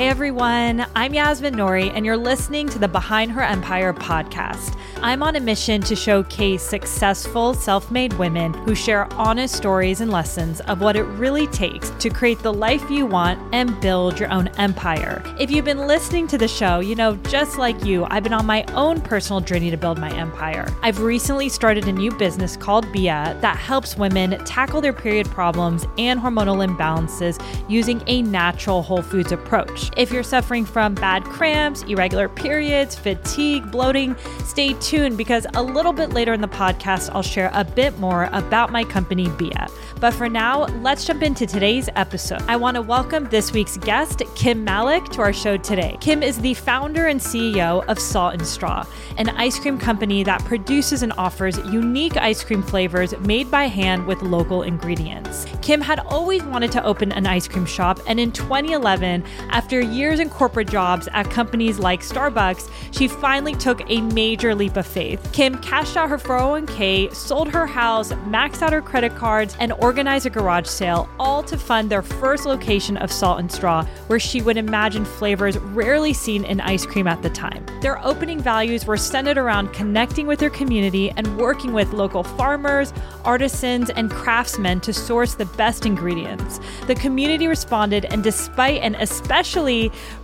Hey everyone, I'm Yasmin Nouri, and you're listening to the Behind Her Empire podcast. I'm on a mission to showcase successful, self made women who share honest stories and lessons of what it really takes to create the life you want and build your own empire. If you've been listening to the show, you know, just like you, I've been on my own personal journey to build my empire. I've recently started a new business called Beeya that helps women tackle their period problems and hormonal imbalances using a natural whole foods approach. If you're suffering from bad cramps, irregular periods, fatigue, bloating, stay tuned because a little bit later in the podcast, I'll share a bit more about my company, Beeya. But for now, let's jump into today's episode. I want to welcome this week's guest, Kim Malek, to our show today. Kim is the founder and CEO of Salt and Straw, an ice cream company that produces and offers unique ice cream flavors made by hand with local ingredients. Kim had always wanted to open an ice cream shop, and in 2011, after years in corporate jobs at companies like Starbucks, she finally took a major leap of faith. Kim cashed out her 401k, sold her house, maxed out her credit cards, and organized a garage sale, all to fund their first location of Salt and Straw, where she would imagine flavors rarely seen in ice cream at the time. Their opening values were centered around connecting with their community and working with local farmers, artisans, and craftsmen to source the best ingredients. The community responded, and despite an especially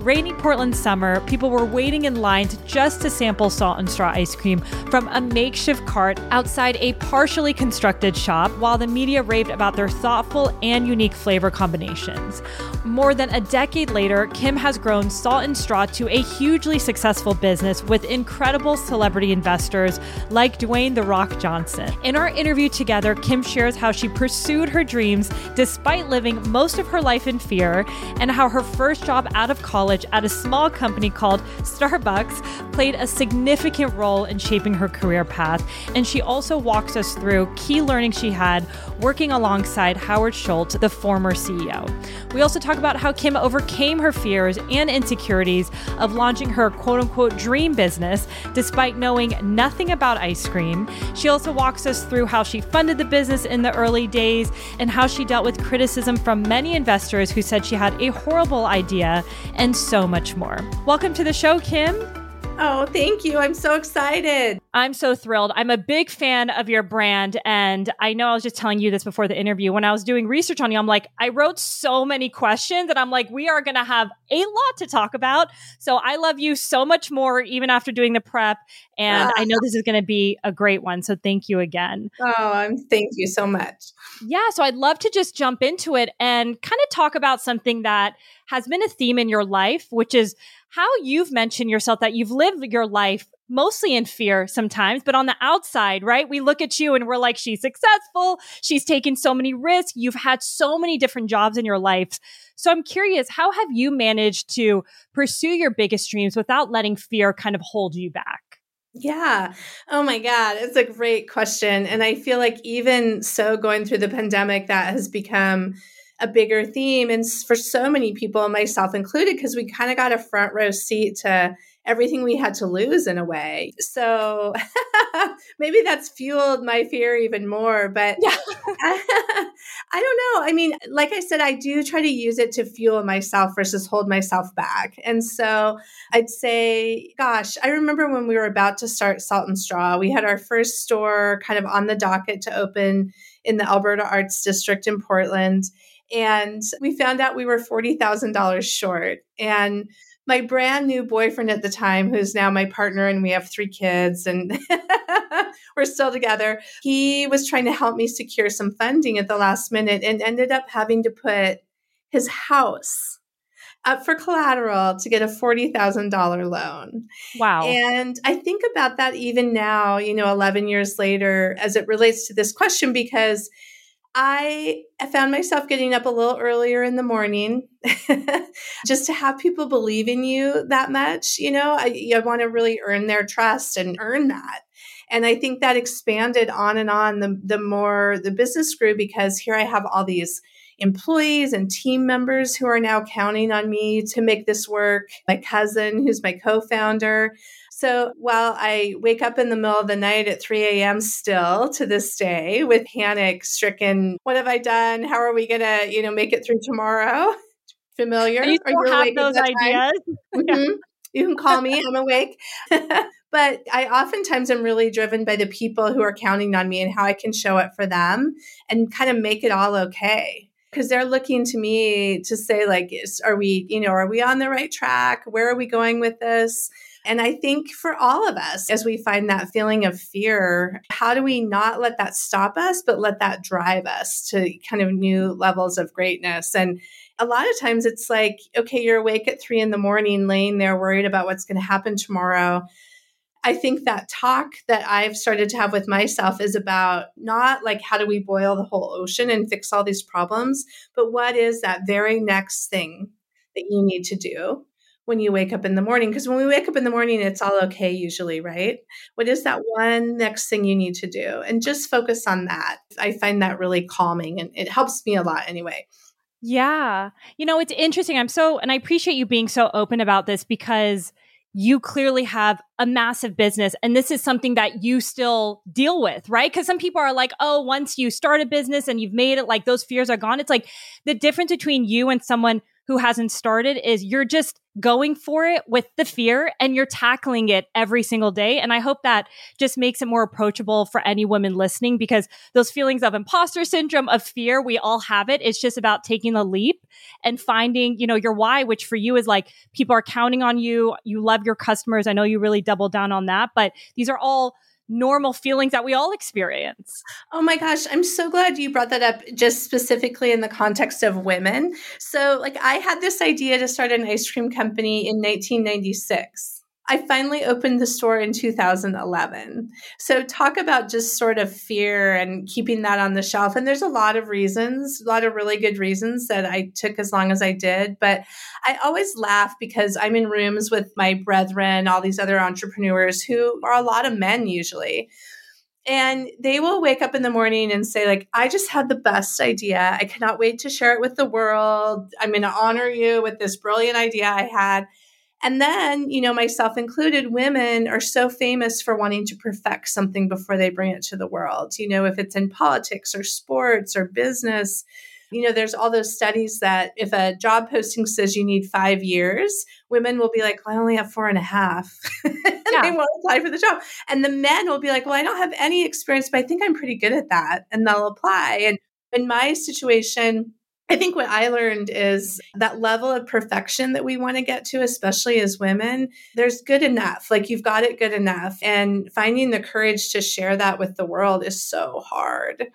rainy Portland summer, people were waiting in lines just to sample Salt and Straw ice cream from a makeshift cart outside a partially constructed shop, while the media raved about their thoughtful and unique flavor combinations. More than a decade later, Kim has grown Salt and Straw to a hugely successful business with incredible celebrity investors like Dwayne The Rock Johnson. In our interview together, Kim shares how she pursued her dreams despite living most of her life in fear, and how her first job out of college at a small company called Starbucks played a significant role in shaping her career path. And she also walks us through key learnings she had working alongside Howard Schultz, the former CEO. We also talk about how Kim overcame her fears and insecurities of launching her quote unquote dream business despite knowing nothing about ice cream. She also walks us through how she funded the business in the early days and how she dealt with criticism from many investors who said she had a horrible idea and so much more. Welcome to the show, Kim. Oh, thank you. I'm so excited. I'm so thrilled. I'm a big fan of your brand. And I know I was just telling you this before the interview. When I was doing research on you, I'm like, I wrote so many questions and I'm like, we are going to have a lot to talk about. So I love you so much more, even after doing the prep. And ah. I know this is going to be a great one. So thank you again. Oh, I'm thank you so much. Yeah. So I'd love to just jump into it and kind of talk about something that has been a theme in your life, which is how you've mentioned yourself that you've lived your life mostly in fear sometimes, but on the outside, right? We look at you and we're like, she's successful. She's taken so many risks. You've had so many different jobs in your life. So I'm curious, how have you managed to pursue your biggest dreams without letting fear kind of hold you back? Yeah. Oh my God. It's a great question. And I feel like even so going through the pandemic, that has become a bigger theme. And for so many people, myself included, because we kind of got a front row seat to everything we had to lose in a way. So maybe that's fueled my fear even more. But yeah. I don't know. I mean, like I said, I do try to use it to fuel myself versus hold myself back. And so I'd say, gosh, I remember when we were about to start Salt and Straw, we had our first store kind of on the docket to open in the Alberta Arts District in Portland. And we found out we were $40,000 short. And my brand new boyfriend at the time, who's now my partner, and we have three kids, and we're still together. He was trying to help me secure some funding at the last minute and ended up having to put his house up for collateral to get a $40,000 loan. Wow. And I think about that even now, you know, 11 years later, as it relates to this question, because I found myself getting up a little earlier in the morning just to have people believe in you that much. You know, I, I want to really earn their trust and earn that. And I think that expanded on and on the, the more the business grew because here I have all these employees and team members who are now counting on me to make this work. My cousin, who's my co founder, so while I wake up in the middle of the night at 3 a.m. still to this day with panic stricken, what have I done? How are we going to, you know, make it through tomorrow? familiar. You still or have those ideas. Mm-hmm. Yeah. You can call me. I'm awake. but I oftentimes am really driven by the people who are counting on me and how I can show up for them and kind of make it all okay. Because they're looking to me to say, like, is, are we, you know, are we on the right track? Where are we going with this? And I think for all of us, as we find that feeling of fear, how do we not let that stop us, but let that drive us to kind of new levels of greatness? And a lot of times it's like, okay, you're awake at three in the morning, laying there worried about what's going to happen tomorrow. I think that talk that I've started to have with myself is about not like how do we boil the whole ocean and fix all these problems, but what is that very next thing that you need to do when you wake up in the morning because when we wake up in the morning it's all okay usually right? What is that one next thing you need to do? And just focus on that. I find that really calming and it helps me a lot anyway. Yeah. You know it's interesting i'm so and i appreciate you being so open about this because you clearly have a massive business and this is something that you still deal with, right? Because some people are like, oh, once you start a business and you've made it, like those fears are gone. It's like the difference between you and someone who hasn't started is you're just going for it with the fear and you're tackling it every single day. And I hope that just makes it more approachable for any women listening because those feelings of imposter syndrome, of fear, we all have it. It's just about taking the leap and finding, you know, your why, which for you is like people are counting on you. You love your customers. I know you really double down on that, but these are all normal feelings that we all experience. Oh my gosh, I'm so glad you brought that up just specifically in the context of women. So, like, I had this idea to start an ice cream company in 1996. I finally opened the store in 2011. So, talk about just sort of fear and keeping that on the shelf. And there's a lot of reasons, a lot of really good reasons that I took as long as I did. But I always laugh because I'm in rooms with my brethren, all these other entrepreneurs who are a lot of men usually. And they will wake up in the morning and say, like, I just had the best idea. I cannot wait to share it with the world. I'm going to honor you with this brilliant idea I had. And then, you know, myself included, women are so famous for wanting to perfect something before they bring it to the world. You know, if it's in politics or sports or business, you know, there's all those studies that if a job posting says you need five years, women will be like, well, I only have four and a half. and yeah. they won't apply for the job. And the men will be like, well, I don't have any experience, but I think I'm pretty good at that. And they'll apply. And in my situation, I think what I learned is that level of perfection that we want to get to, especially as women, there's good enough. Like you've got it good enough. And finding the courage to share that with the world is so hard.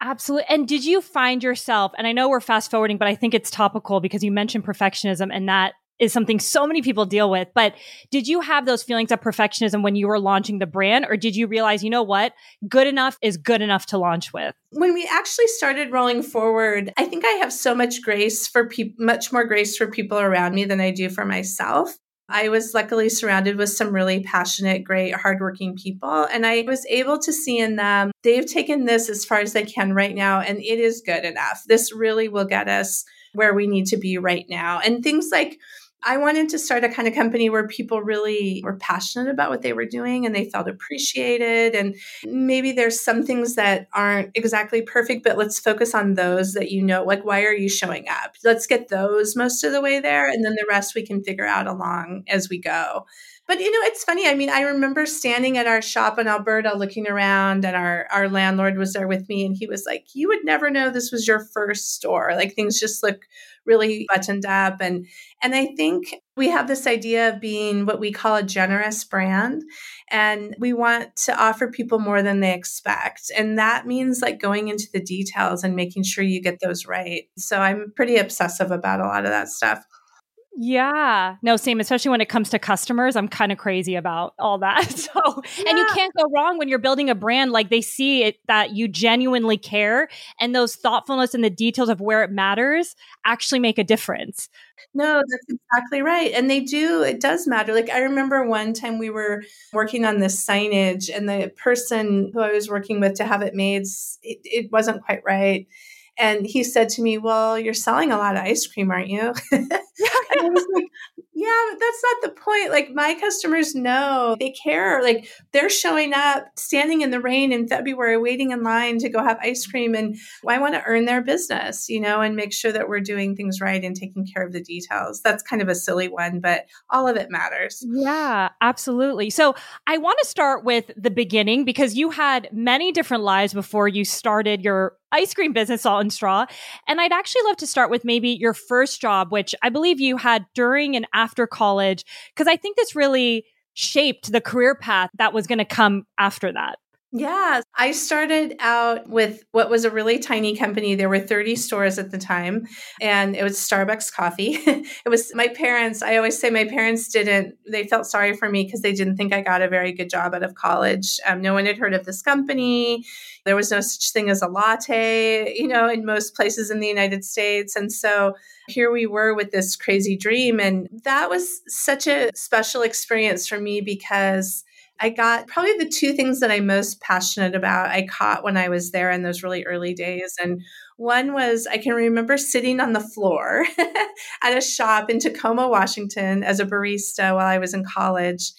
Absolutely. And did you find yourself, and I know we're fast forwarding, but I think it's topical because you mentioned perfectionism and that is something so many people deal with. But did you have those feelings of perfectionism when you were launching the brand, or did you realize, you know what, good enough is good enough to launch with? When we actually started rolling forward, I think I have so much grace for people, much more grace for people around me than I do for myself. I was luckily surrounded with some really passionate, great, hardworking people. And I was able to see in them, they've taken this as far as they can right now, and it is good enough. This really will get us where we need to be right now. And things like, I wanted to start a kind of company where people really were passionate about what they were doing and they felt appreciated. And maybe there's some things that aren't exactly perfect, but let's focus on those that you know, like, why are you showing up? Let's get those most of the way there. And then the rest we can figure out along as we go. But you know, it's funny. I mean, I remember standing at our shop in Alberta looking around and our our landlord was there with me and he was like, "You would never know this was your first store. Like things just look really buttoned up and and I think we have this idea of being what we call a generous brand and we want to offer people more than they expect and that means like going into the details and making sure you get those right. So I'm pretty obsessive about a lot of that stuff. Yeah. No, same, especially when it comes to customers. I'm kind of crazy about all that. So, yeah. and you can't go wrong when you're building a brand. Like they see it that you genuinely care and those thoughtfulness and the details of where it matters actually make a difference. No, that's exactly right. And they do, it does matter. Like I remember one time we were working on this signage and the person who I was working with to have it made, it, it wasn't quite right. And he said to me, Well, you're selling a lot of ice cream, aren't you? and I was like, Yeah, but that's not the point. Like my customers know they care. Like they're showing up, standing in the rain in February, waiting in line to go have ice cream. And I want to earn their business, you know, and make sure that we're doing things right and taking care of the details. That's kind of a silly one, but all of it matters. Yeah, absolutely. So I want to start with the beginning because you had many different lives before you started your ice cream business, Salt and Straw. And I'd actually love to start with maybe your first job, which I believe you had during and after college, because I think this really shaped the career path that was going to come after that. Yeah, I started out with what was a really tiny company. There were 30 stores at the time, and it was Starbucks coffee. it was my parents. I always say my parents didn't, they felt sorry for me because they didn't think I got a very good job out of college. Um, no one had heard of this company. There was no such thing as a latte, you know, in most places in the United States. And so here we were with this crazy dream. And that was such a special experience for me because I got probably the two things that I'm most passionate about. I caught when I was there in those really early days. And one was I can remember sitting on the floor at a shop in Tacoma, Washington as a barista while I was in college.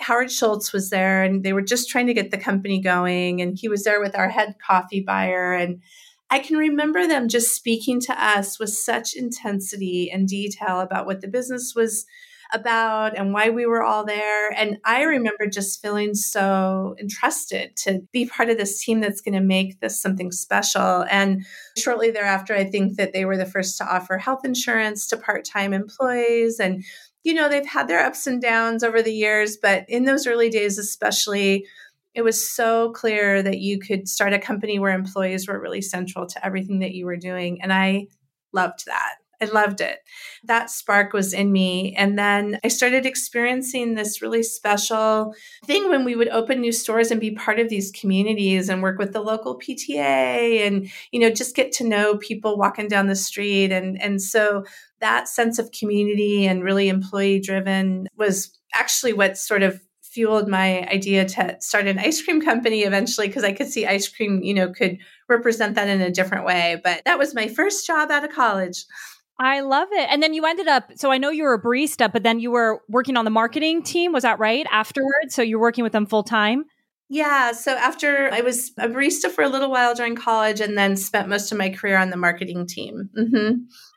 Howard Schultz was there and they were just trying to get the company going. And he was there with our head coffee buyer. And I can remember them just speaking to us with such intensity and detail about what the business was about and why we were all there. And I remember just feeling so entrusted to be part of this team that's going to make this something special. And shortly thereafter, I think that they were the first to offer health insurance to part time employees. And, you know, they've had their ups and downs over the years, but in those early days, especially, it was so clear that you could start a company where employees were really central to everything that you were doing. And I loved that. I loved it. That spark was in me. And then I started experiencing this really special thing when we would open new stores and be part of these communities and work with the local PTA and, you know, just get to know people walking down the street. And, and so that sense of community and really employee driven was actually what sort of fueled my idea to start an ice cream company eventually because I could see ice cream, you know, could represent that in a different way. But that was my first job out of college. I love it. And then you ended up, so I know you were a barista, but then you were working on the marketing team. Was that right? Afterwards? So you're working with them full time? Yeah. So after I was a barista for a little while during college and then spent most of my career on the marketing team. Mm-hmm.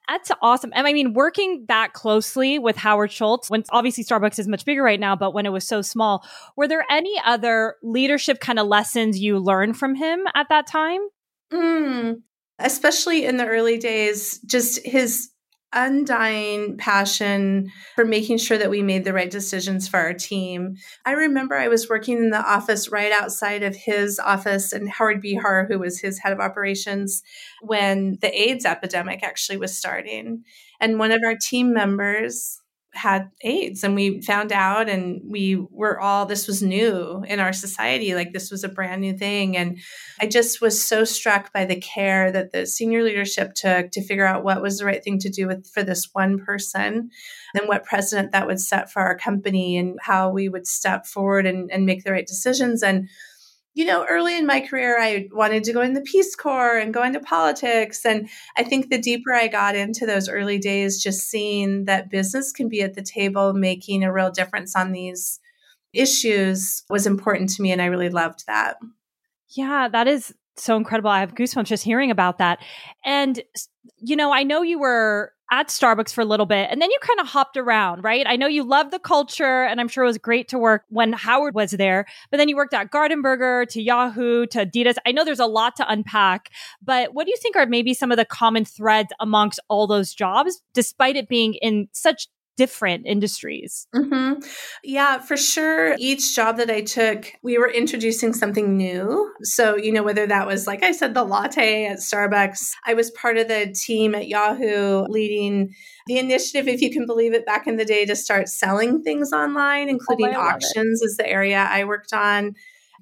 That's awesome. And I mean, working that closely with Howard Schultz, when obviously Starbucks is much bigger right now, but when it was so small, were there any other leadership kind of lessons you learned from him at that time? Mm, especially in the early days, just his undying passion for making sure that we made the right decisions for our team. I remember I was working in the office right outside of his office and Howard Behar, who was his head of operations, when the AIDS epidemic actually was starting. And one of our team members had AIDS and we found out and we were all this was new in our society like this was a brand new thing and I just was so struck by the care that the senior leadership took to figure out what was the right thing to do with for this one person and what precedent that would set for our company and how we would step forward and, and make the right decisions and you know, early in my career, I wanted to go in the Peace Corps and go into politics. And I think the deeper I got into those early days, just seeing that business can be at the table making a real difference on these issues was important to me. And I really loved that. Yeah, that is so incredible. I have goosebumps just hearing about that. And, you know, I know you were at Starbucks for a little bit and then you kind of hopped around, right? I know you loved the culture and I'm sure it was great to work when Howard was there, but then you worked at Gardenburger to Yahoo to Adidas. I know there's a lot to unpack, but what do you think are maybe some of the common threads amongst all those jobs, despite it being in such different industries. Mm-hmm. Yeah, for sure. Each job that I took, we were introducing something new. So, you know, whether that was, like I said, the latte at Starbucks, I was part of the team at Yahoo leading the initiative, if you can believe it, back in the day to start selling things online, including oh, auctions, is the area I worked on.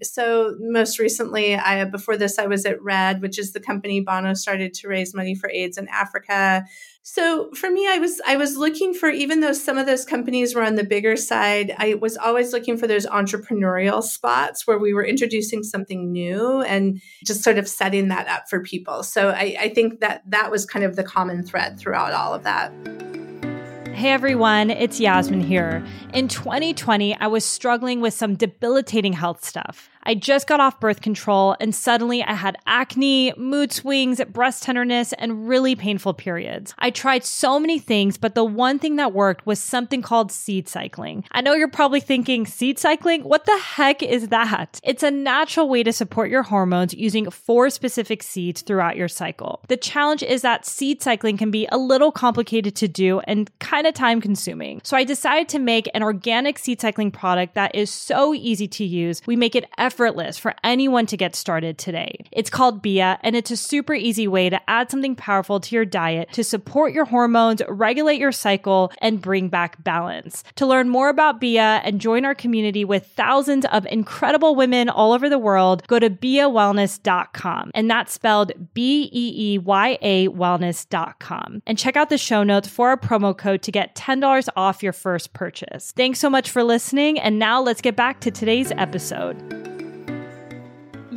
So most recently, I before this, I was at Red, which is the company Bono started to raise money for AIDS in Africa. So for me, I was I was looking for even though some of those companies were on the bigger side, I was always looking for those entrepreneurial spots where we were introducing something new and just sort of setting that up for people. So I, I think that that was kind of the common thread throughout all of that. Hey everyone, it's Yasmin here. In 2020, I was struggling with some debilitating health stuff. I just got off birth control and suddenly I had acne, mood swings, breast tenderness, and really painful periods. I tried so many things, but the one thing that worked was something called seed cycling. I know you're probably thinking, seed cycling? What the heck is that? It's a natural way to support your hormones using four specific seeds throughout your cycle. The challenge is that seed cycling can be a little complicated to do and kind of time consuming. So I decided to make an organic seed cycling product that is so easy to use. We make it effortless effortless for anyone to get started today. It's called Beeya, and it's a super easy way to add something powerful to your diet to support your hormones, regulate your cycle, and bring back balance. To learn more about Beeya and join our community with thousands of incredible women all over the world, go to BeeyaWellness.com. And that's spelled B E E Y A wellness.com. And check out the show notes for our promo code to get $10 off your first purchase. Thanks so much for listening. And now let's get back to today's episode.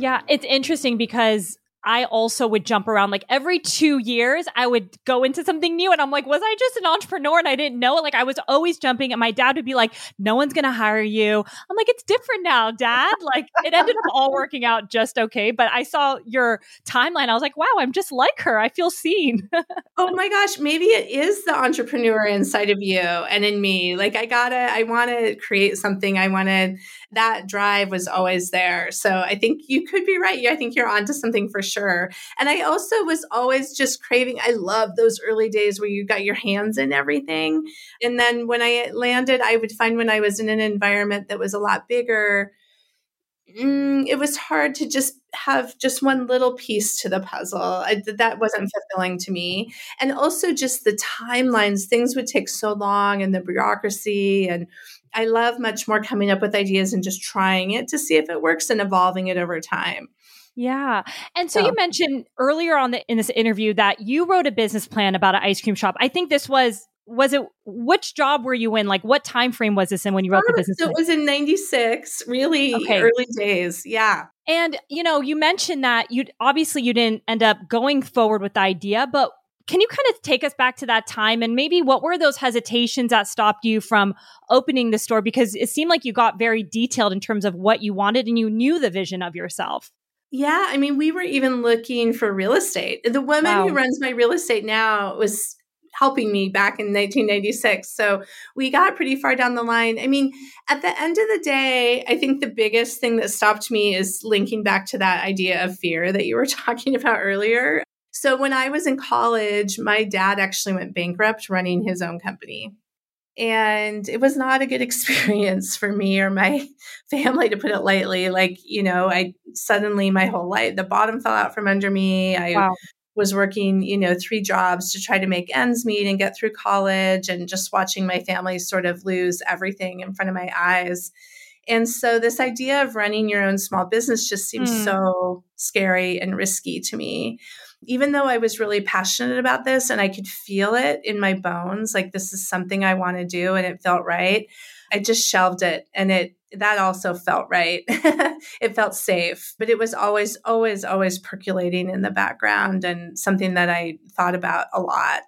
Yeah, it's interesting because I also would jump around like every two years, I would go into something new. And I'm like, was I just an entrepreneur and I didn't know it? Like, I was always jumping, and my dad would be like, no one's going to hire you. I'm like, it's different now, dad. Like, it ended up all working out just okay. But I saw your timeline. I was like, wow, I'm just like her. I feel seen. oh my gosh, maybe it is the entrepreneur inside of you and in me. Like, I gotta, I want to create something. I want to, that drive was always there. So I think you could be right. I think you're onto something for sure. And I also was always just craving, I love those early days where you got your hands in everything. And then when I landed, I would find when I was in an environment that was a lot bigger, mm, it was hard to just have just one little piece to the puzzle. I, that wasn't fulfilling to me. And also just the timelines, things would take so long and the bureaucracy and I love much more coming up with ideas and just trying it to see if it works and evolving it over time. Yeah. And so, so, you mentioned earlier on the in this interview that you wrote a business plan about an ice cream shop. I think this was was it which job were you in? Like what time frame was this in when you wrote the um, business so plan? It was in 96, really okay. early days. Yeah. And you know, you mentioned that you obviously you didn't end up going forward with the idea, but can you kind of take us back to that time and maybe what were those hesitations that stopped you from opening the store because it seemed like you got very detailed in terms of what you wanted and you knew the vision of yourself yeah, I mean, we were even looking for real estate. The woman wow. who runs my real estate now was helping me back in 1996. So we got pretty far down the line. I mean, at the end of the day, I think the biggest thing that stopped me is linking back to that idea of fear that you were talking about earlier. So when I was in college, my dad actually went bankrupt running his own company. And it was not a good experience for me or my family, to put it lightly. Like, you know, I suddenly, my whole life, the bottom fell out from under me. I wow. was working, you know, three jobs to try to make ends meet and get through college and just watching my family sort of lose everything in front of my eyes. And so, this idea of running your own small business just seems mm. so scary and risky to me even though I was really passionate about this and I could feel it in my bones, like this is something I want to do and it felt right, I just shelved it and it that also felt right. it felt safe, but it was always, always, always percolating in the background and something that I thought about a lot.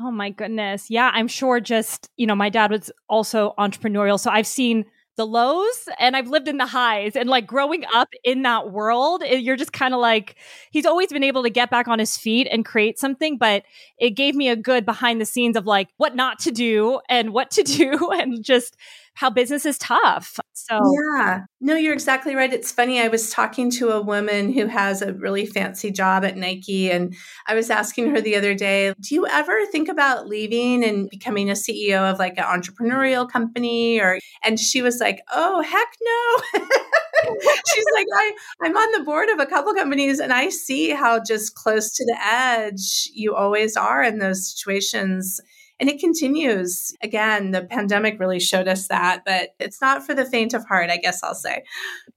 Oh my goodness. Yeah, I'm sure just, you know, my dad was also entrepreneurial. So I've seen the lows and I've lived in the highs. And like growing up in that world, it, you're just kind of like, he's always been able to get back on his feet and create something. But it gave me a good behind the scenes of like what not to do and what to do and just how business is tough. So, yeah, no, you're exactly right. It's funny. I was talking to a woman who has a really fancy job at Nike, and I was asking her the other day, Do you ever think about leaving and becoming a CEO of like an entrepreneurial company? Or, and she was like, Oh, heck no. She's like, I, I'm on the board of a couple companies and I see how just close to the edge you always are in those situations and it continues. Again, the pandemic really showed us that, but it's not for the faint of heart, I guess I'll say.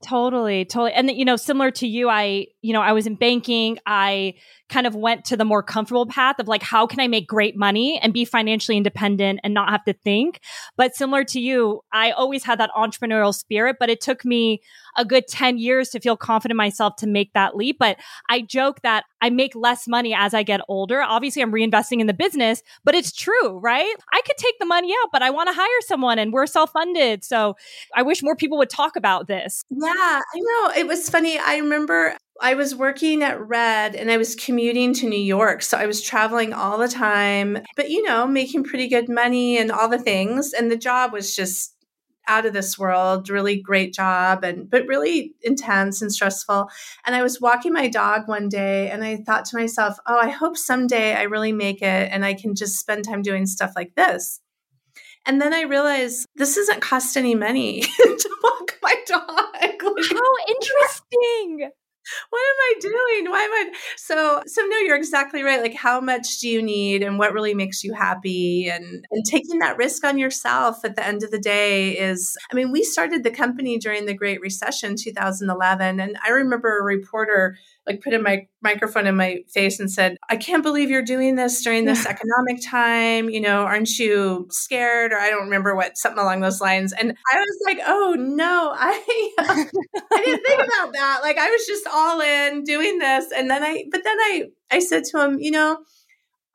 Totally, totally. And, you know, similar to you, I, you know, I was in banking. I kind of went to the more comfortable path of like, how can I make great money and be financially independent and not have to think? But similar to you, I always had that entrepreneurial spirit, but it took me a good 10 years to feel confident myself to make that leap. But I joke that I make less money as I get older. Obviously, I'm reinvesting in the business, but it's true, right? I could take the money out, but I want to hire someone and we're self funded. So I wish more people would talk about this. Yeah, I know. It was funny. I remember I was working at Red and I was commuting to New York. So I was traveling all the time, but you know, making pretty good money and all the things. And the job was just out of this world, really great job and but really intense and stressful. And I was walking my dog one day and I thought to myself, "Oh, I hope someday I really make it and I can just spend time doing stuff like this." And then I realized this doesn't cost any money to walk my dog. How interesting what am I doing? Why am I so so no, you're exactly right. Like how much do you need and what really makes you happy and and taking that risk on yourself at the end of the day is I mean, we started the company during the Great Recession 2011 and I remember a reporter like put a mic- microphone in my face and said, I can't believe you're doing this during this economic time. You know, aren't you scared? Or I don't remember what, something along those lines. And I was like, oh no, I, I didn't think about that. Like I was just all in doing this. And then I, but then I, I said to him, you know,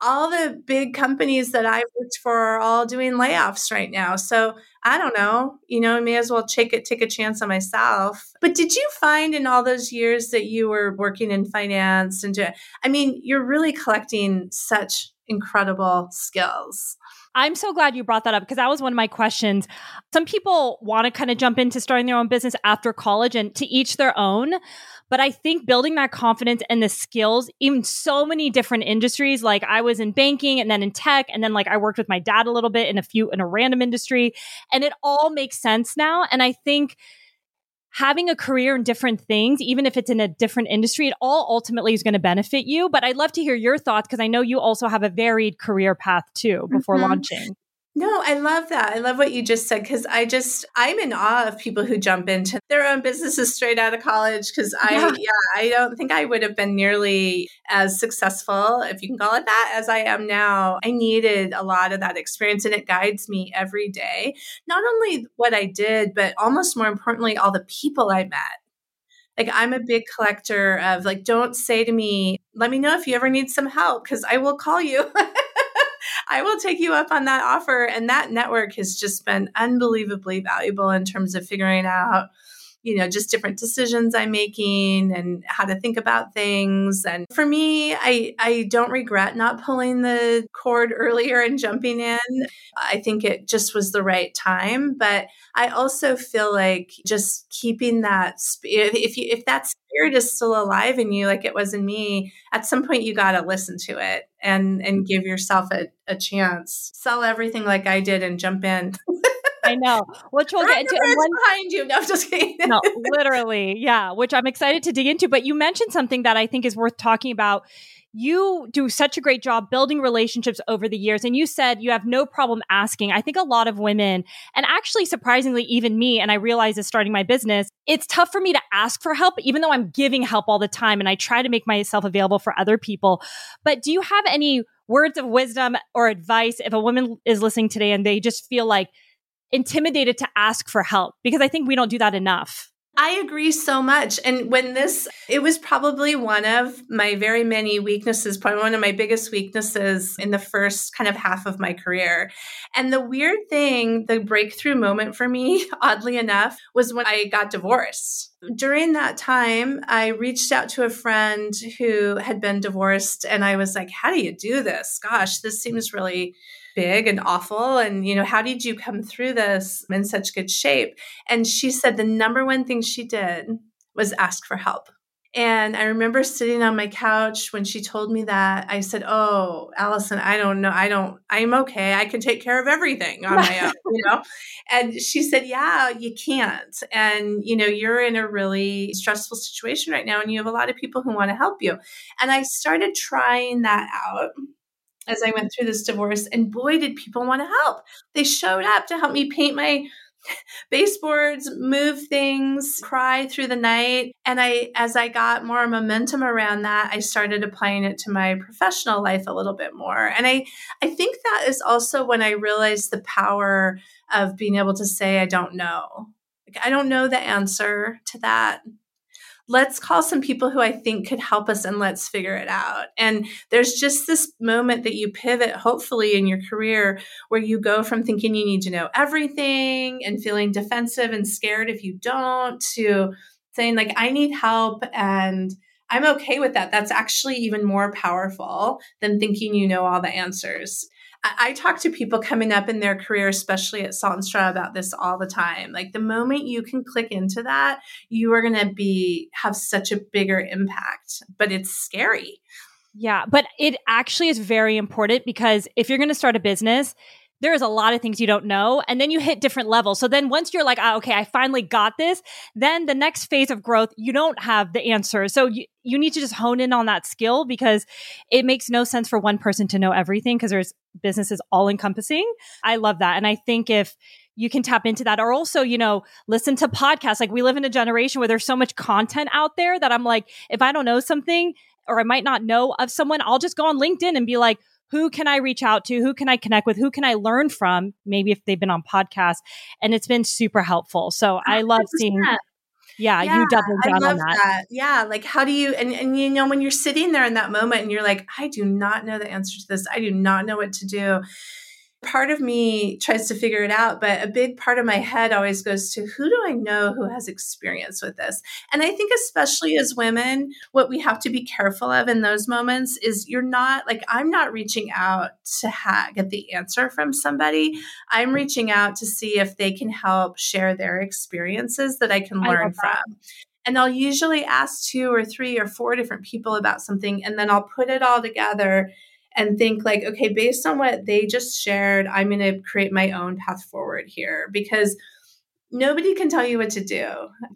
all the big companies that I've worked for are all doing layoffs right now. So I don't know, you know, I may as well take it, take a chance on myself. But did you find in all those years that you were working in finance and, do, I mean, you're really collecting such incredible skills. I'm so glad you brought that up because that was one of my questions. Some people want to kind of jump into starting their own business after college and to each their own. But I think building that confidence and the skills in so many different industries, like I was in banking and then in tech, and then like I worked with my dad a little bit in a few in a random industry, and it all makes sense now. And I think having a career in different things, even if it's in a different industry, it all ultimately is going to benefit you. But I'd love to hear your thoughts because I know you also have a varied career path too before mm-hmm. launching. No, I love that. I love what you just said because I just I'm in awe of people who jump into their own businesses straight out of college because I yeah. yeah, I don't think I would have been nearly as successful, if you can call it that, as I am now. I needed a lot of that experience and it guides me every day. Not only what I did, but almost more importantly, all the people I met like i'm a big collector of like don't say to me let me know if you ever need some help because i will call you I will take you up on that offer. And that network has just been unbelievably valuable in terms of figuring out you know just different decisions i'm making and how to think about things. And for me i i don't regret not pulling the cord earlier and jumping in. I think it just was the right time but i also feel like just keeping that if you if that spirit is still alive in you like it was in me at some point you got to listen to it and and give yourself a, a chance. Sell everything like i did and jump in I know, which we'll get into. One behind you. No, I'm just kidding. no, literally, yeah. Which I'm excited to dig into. But you mentioned something that I think is worth talking about. You do such a great job building relationships over the years. And you said you have no problem asking. I think a lot of women, and actually surprisingly, even me, and I realize this starting my business, it's tough for me to ask for help, even though I'm giving help all the time. And I try to make myself available for other people. But do you have any words of wisdom or advice if a woman is listening today and they just feel like intimidated to ask for help because I think we don't do that enough. I agree so much. And when this, it was probably one of my very many weaknesses, probably one of my biggest weaknesses in the first kind of half of my career. And the weird thing, the breakthrough moment for me, oddly enough, was when I got divorced. During that time, I reached out to a friend who had been divorced, and I was like, How do you do this? Gosh, this seems really big and awful and you know how did you come through this in such good shape and she said the number one thing she did was ask for help and I remember sitting on my couch when she told me that. I said, Oh, Allison, I don't know. I don't, I'm okay. I can take care of everything on my own, you know? And she said, Yeah, you can't. And, you know, you're in a really stressful situation right now, and you have a lot of people who want to help you. And I started trying that out as I went through this divorce. And boy, did people want to help. They showed up to help me paint my baseboards, move things, cry through the night. And I, as I got more momentum around that, I started applying it to my professional life a little bit more. And I, I think that is also when I realized the power of being able to say, I don't know. Like, I don't know the answer to that let's call some people who I think could help us and let's figure it out. And there's just this moment that you pivot, hopefully, in your career where you go from thinking you need to know everything and feeling defensive and scared if you don't to saying, like, I need help and I'm okay with that. That's actually even more powerful than thinking you know all the answers. I, talk to people coming up in their career, especially at Salt and Straw, about this all the time. Like the moment you can click into that, you are going to be have such a bigger impact. But it's scary. Yeah, but it actually is very important because if you're going to start a business, there's a lot of things you don't know and then you hit different levels. So then once you're like oh, okay i finally got this then the next phase of growth you don't have the answer. So you, you need to just hone in on that skill because it makes no sense for one person to know everything because there's businesses all encompassing i love that and i think if you can tap into that or also you know listen to podcasts. Like we live in a generation where there's so much content out there that i'm like if i don't know something or i might not know of someone i'll just go on linkedin and be like who can I reach out to? Who can I connect with? Who can I learn from? Maybe if they've been on podcasts. And it's been super helpful. So I oh, love seeing yeah, yeah, you double down on that. that. Yeah, like how do you and and you know when you're sitting there in that moment and you're like, I do not know the answer to this. I do not know what to do part of me tries to figure it out, but a big part of my head always goes to who do I know who has experience with this? And I think, especially as women, what we have to be careful of in those moments is you're not like, I'm not reaching out to ha- get the answer from somebody. I'm reaching out to see if they can help share their experiences that I can learn I from. And I'll usually ask two or three or four different people about something, and then I'll put it all together and think like okay based on what they just shared i'm going to create my own path forward here because nobody can tell you what to do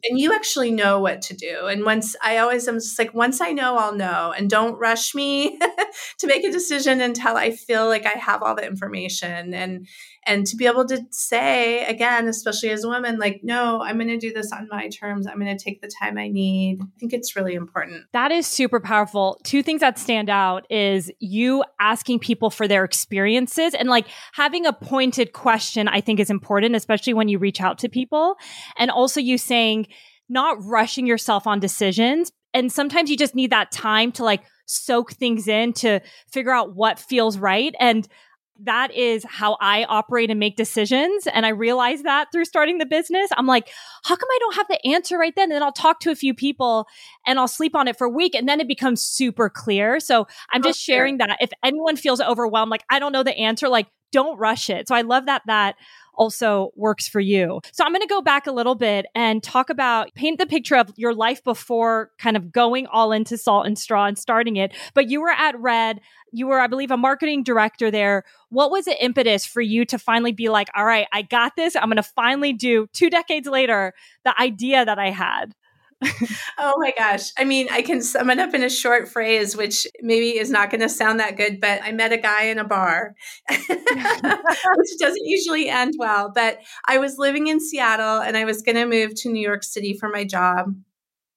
and you actually know what to do and once i always am just like once i know i'll know and don't rush me to make a decision until i feel like i have all the information. And and to be able to say again especially as a woman like no i'm going to do this on my terms. I'm going to take the time i need. I think it's really important. That is super powerful. Two things that stand out is you asking people for their experiences and like having a pointed question i think is important especially when you reach out to people. And also you saying not rushing yourself on decisions. And sometimes you just need that time to like soak things in to figure out what feels right and that is how I operate and make decisions. And I realized that through starting the business. I'm like, how come I don't have the answer right then? And then I'll talk to a few people and I'll sleep on it for a week and then it becomes super clear. So I'm just oh, sharing that. If anyone feels overwhelmed, like, I don't know the answer, like, don't rush it. So I love that that also works for you. So I'm going to go back a little bit and talk about paint the picture of your life before kind of going all into salt and straw and starting it. But you were at Red, you were, I believe, a marketing director there. What was the impetus for you to finally be like, all right, I got this. I'm going to finally do two decades later the idea that I had? oh my gosh. I mean, I can sum it up in a short phrase, which maybe is not going to sound that good, but I met a guy in a bar, which doesn't usually end well. But I was living in Seattle and I was going to move to New York City for my job.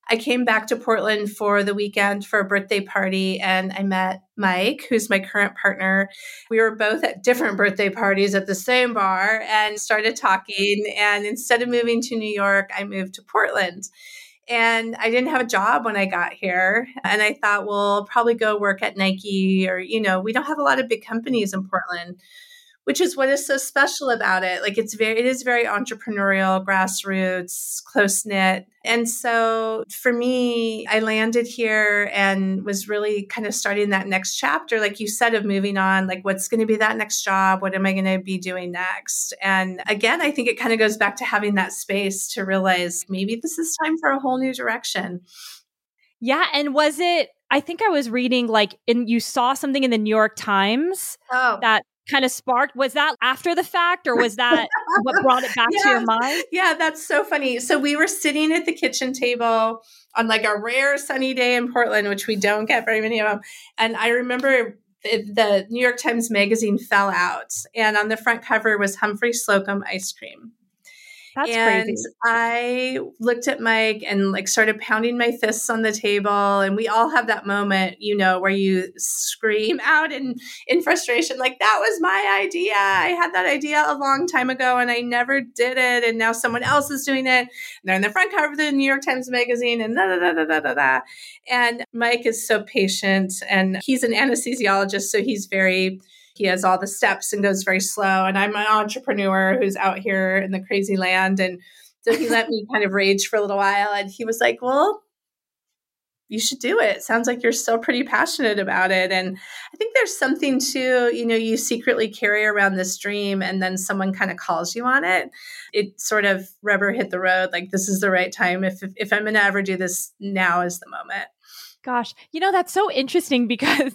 I came back to Portland for the weekend for a birthday party and I met Mike, who's my current partner. We were both at different birthday parties at the same bar and started talking. And instead of moving to New York, I moved to Portland. And I didn't have a job when I got here. And I thought, well, I'll probably go work at Nike or, you know, we don't have a lot of big companies in Portland which is what is so special about it. Like it's very, it is very entrepreneurial, grassroots, close knit. And so for me, I landed here and was really kind of starting that next chapter, like you said, of moving on, like what's going to be that next job? What am I going to be doing next? And again, I think it kind of goes back to having that space to realize maybe this is time for a whole new direction. Yeah. And was it, I think I was reading like, and you saw something in the New York Times oh. that kind of sparked was that after the fact or was that what brought it back yeah. to your mind? Yeah that's so funny. So we were sitting at the kitchen table on like a rare sunny day in portland which we don't get very many of them and i remember the new york times magazine fell out and on the front cover was Humphry Slocombe ice cream That's and crazy. I looked at Mike and like started pounding my fists on the table. And we all have that moment, you know, where you scream out in, in frustration, like, that was my idea. I had that idea a long time ago and I never did it. And now someone else is doing it. And they're in the front cover of the New York Times Magazine and da da da da da da. da. And Mike is so patient and he's an anesthesiologist. So he's very, he has all the steps and goes very slow. And I'm an entrepreneur who's out here in the crazy land. And so he let me kind of rage for a little while. And he was like, Well, you should do it. Sounds like you're still pretty passionate about it. And I think there's something to, you know, you secretly carry around this dream and then someone kind of calls you on it. It sort of rubber hit the road. Like, this is the right time. If, if, if I'm going to ever do this, now is the moment. Gosh, you know, that's so interesting because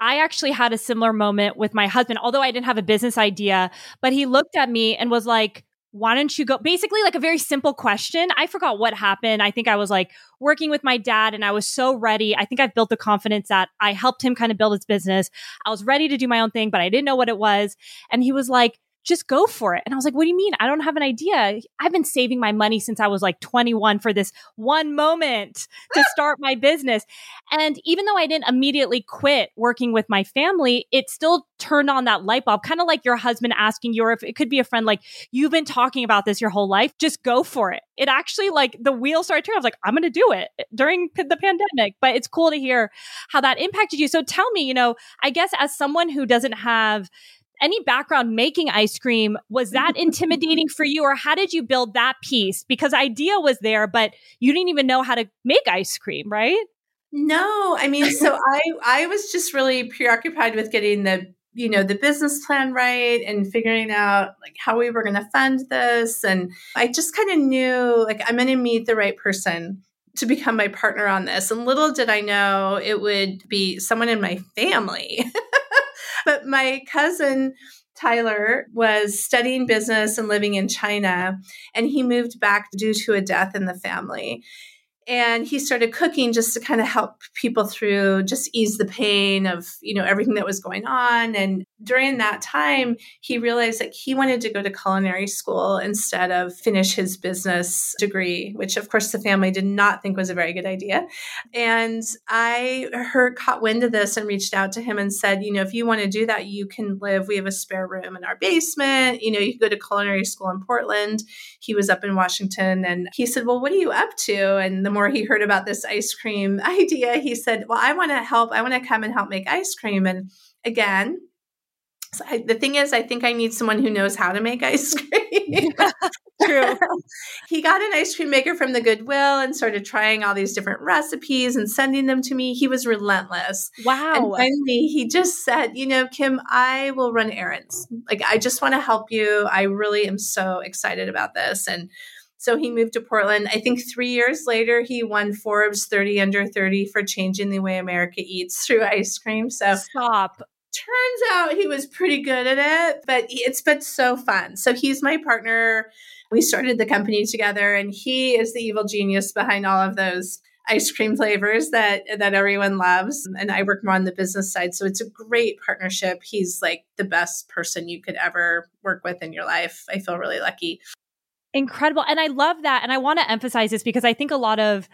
I actually had a similar moment with my husband, although I didn't have a business idea, but he looked at me and was like, why don't you go? Basically, like a very simple question. I forgot what happened. I think I was like working with my dad and I was so ready. I think I've built the confidence that I helped him kind of build his business. I was ready to do my own thing, but I didn't know what it was. And he was like, just go for it. And I was like, what do you mean? I don't have an idea. I've been saving my money since I was like 21 for this one moment to start my business. And even though I didn't immediately quit working with my family, it still turned on that light bulb, kind of like your husband asking you, or if it could be a friend, like, you've been talking about this your whole life, just go for it. It actually, like, the wheel started turning. I was like, I'm going to do it eh, during the pandemic. But it's cool to hear how that impacted you. So tell me, you know, I guess as someone who doesn't have any background making ice cream was that intimidating for you or how did you build that piece? Because idea was there but you didn't even know how to make ice cream right? No i mean so i i was just really preoccupied with getting the you know the business plan right and figuring out like how we were going to fund this and i just kind of knew like i'm going to meet the right person to become my partner on this and little did i know it would be someone in my family but my cousin Tyler was studying business and living in China, and he moved back due to a death in the family. And he started cooking just to kind of help people through just ease the pain of you know everything that was going on. And during that time he realized that he wanted to go to culinary school instead of finish his business degree which of course the family did not think was a very good idea. And i heard caught wind of this and reached out to him and said you know if you want to do that you can live. We have a spare room in our basement. You know you can go to culinary school in portland. He was up in washington and he said well what are you up to? And the more he heard about this ice cream idea, he said, Well, I want to help. I want to come and help make ice cream. And again, so I, the thing is, I think I need someone who knows how to make ice cream. True. he got an ice cream maker from the Goodwill and started trying all these different recipes and sending them to me. He was relentless. Wow. And finally, he just said, You know, Kim, I will run errands. Like, I just want to help you. I really am so excited about this. And so he moved to Portland. I think three years later, he won Forbes 30 under 30 for changing the way America eats through ice cream. So stop. Turns out he was pretty good at it, but it's been so fun. So he's my partner. We started the company together, and he is the evil genius behind all of those ice cream flavors that that everyone loves and I work more on the business side so it's a great partnership he's like the best person you could ever work with in your life I feel really lucky Incredible. And I love that. And I want to emphasize this because I think a lot of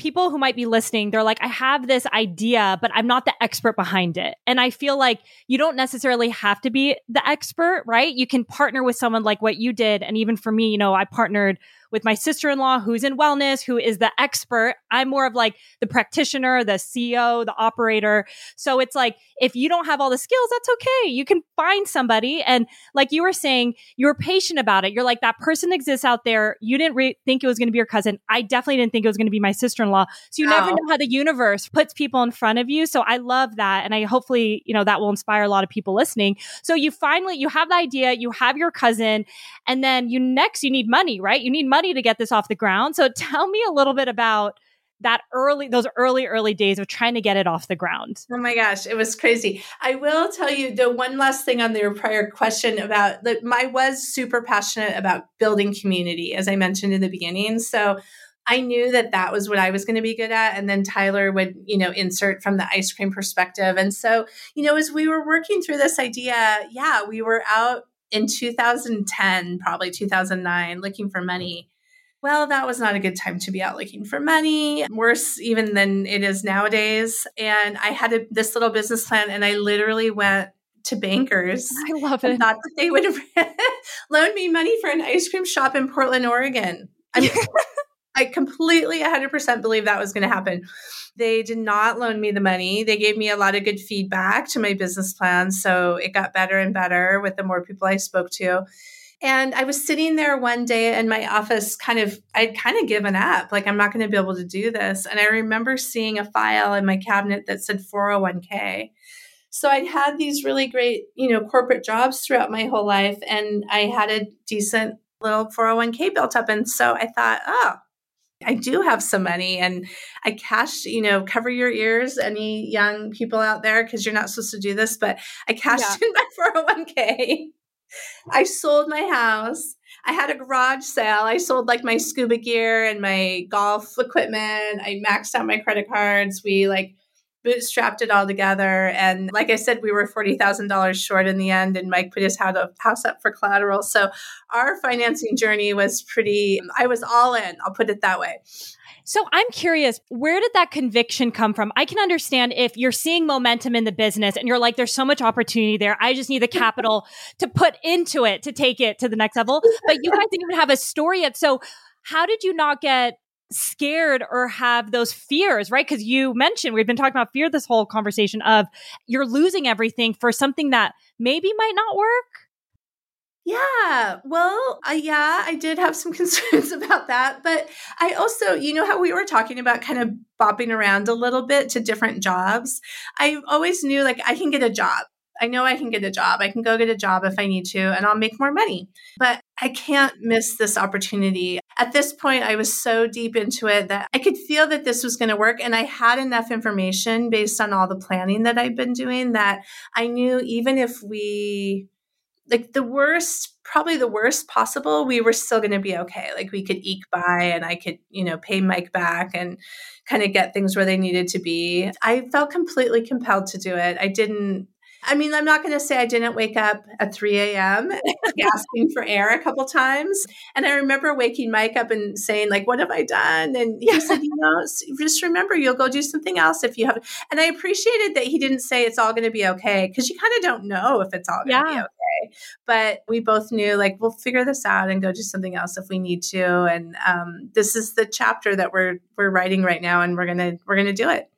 people who might be listening, they're like, I have this idea, but I'm not the expert behind it. And I feel like you don't necessarily have to be the expert, right? You can partner with someone like what you did. And even for me, you know, I partnered with my sister-in-law who's in wellness, who is the expert. I'm more of like the practitioner, the CEO, the operator. So it's like, if you don't have all the skills, that's okay. You can find somebody. And like you were saying, you were patient about it. You're like, that person exists out there. You didn't re- think it was going to be your cousin. I definitely didn't think it was going to be my sister-in-law. So you oh. never know how the universe puts people in front of you. So I love that. And I hopefully, you know, that will inspire a lot of people listening. So you finally, you have the idea, you have your cousin, and then you next, you need money, right? You need money money to get this off the ground. So tell me a little bit about that early those early early days of trying to get it off the ground oh my gosh it was crazy i will tell you the one last thing on your prior question about that i was super passionate about building community as i mentioned in the beginning so i knew that that was what i was going to be good at and then tyler would you know insert from the ice cream perspective and so you know as we were working through this idea yeah we were out in 2010, probably 2009, looking for money. Well, that was not a good time to be out looking for money, worse even than it is nowadays. And I had a, this little business plan, and I literally went to bankers. I love it. Thought that they would loan me money for an ice cream shop in Portland, Oregon. I mean, I completely 100% believe that was going to happen. They did not loan me the money. They gave me a lot of good feedback to my business plan. So it got better and better with the more people I spoke to. And I was sitting there one day in my office, kind of, I'd kind of given up. Like, I'm not going to be able to do this. And I remember seeing a file in my cabinet that said 401k. So I'd had these really great, you know, corporate jobs throughout my whole life. And I had a decent little 401k built up. And so I thought, oh, I do have some money and I cashed, you know, cover your ears, any young people out there, because you're not supposed to do this, but I cashed yeah. in my 401k. I sold my house. I had a garage sale. I sold like my scuba gear and my golf equipment. I maxed out my credit cards. We like bootstrapped it all together. And like I said, we were $40,000 short in the end, and Mike put his house up for collateral. So our financing journey was pretty, I was all in, I'll put it that way. So I'm curious, where did that conviction come from? I can understand if you're seeing momentum in the business and you're like, there's so much opportunity there. I just need the capital to put into it to take it to the next level. But you guys didn't even have a story yet. So how did you not get scared or have those fears, right? Because you mentioned we've been talking about fear this whole conversation of you're losing everything for something that maybe might not work. Yeah, well, uh, yeah, I did have some concerns about that. But I also, you know, how we were talking about kind of bopping around a little bit to different jobs. I always knew like I can get a job. I know I can get a job. I can go get a job if I need to, and I'll make more money. But I can't miss this opportunity. At this point, I was so deep into it that I could feel that this was going to work. And I had enough information based on all the planning that I've been doing that I knew even if we like the worst probably the worst possible we were still going to be okay like we could eke by and i could you know pay mike back and kind of get things where they needed to be i felt completely compelled to do it i didn't I mean, I'm not going to say I didn't wake up at 3 a.m. gasping for air a couple times. And I remember waking Mike up and saying, like, what have I done? And he said, you know, just remember, you'll go do something else if you have. And I appreciated that he didn't say it's all going to be okay because you kind of don't know if it's all going to yeah. be okay. But we both knew, like, we'll figure this out and go do something else if we need to. And um, this is the chapter that we're we're writing right now, and we're gonna we're gonna do it.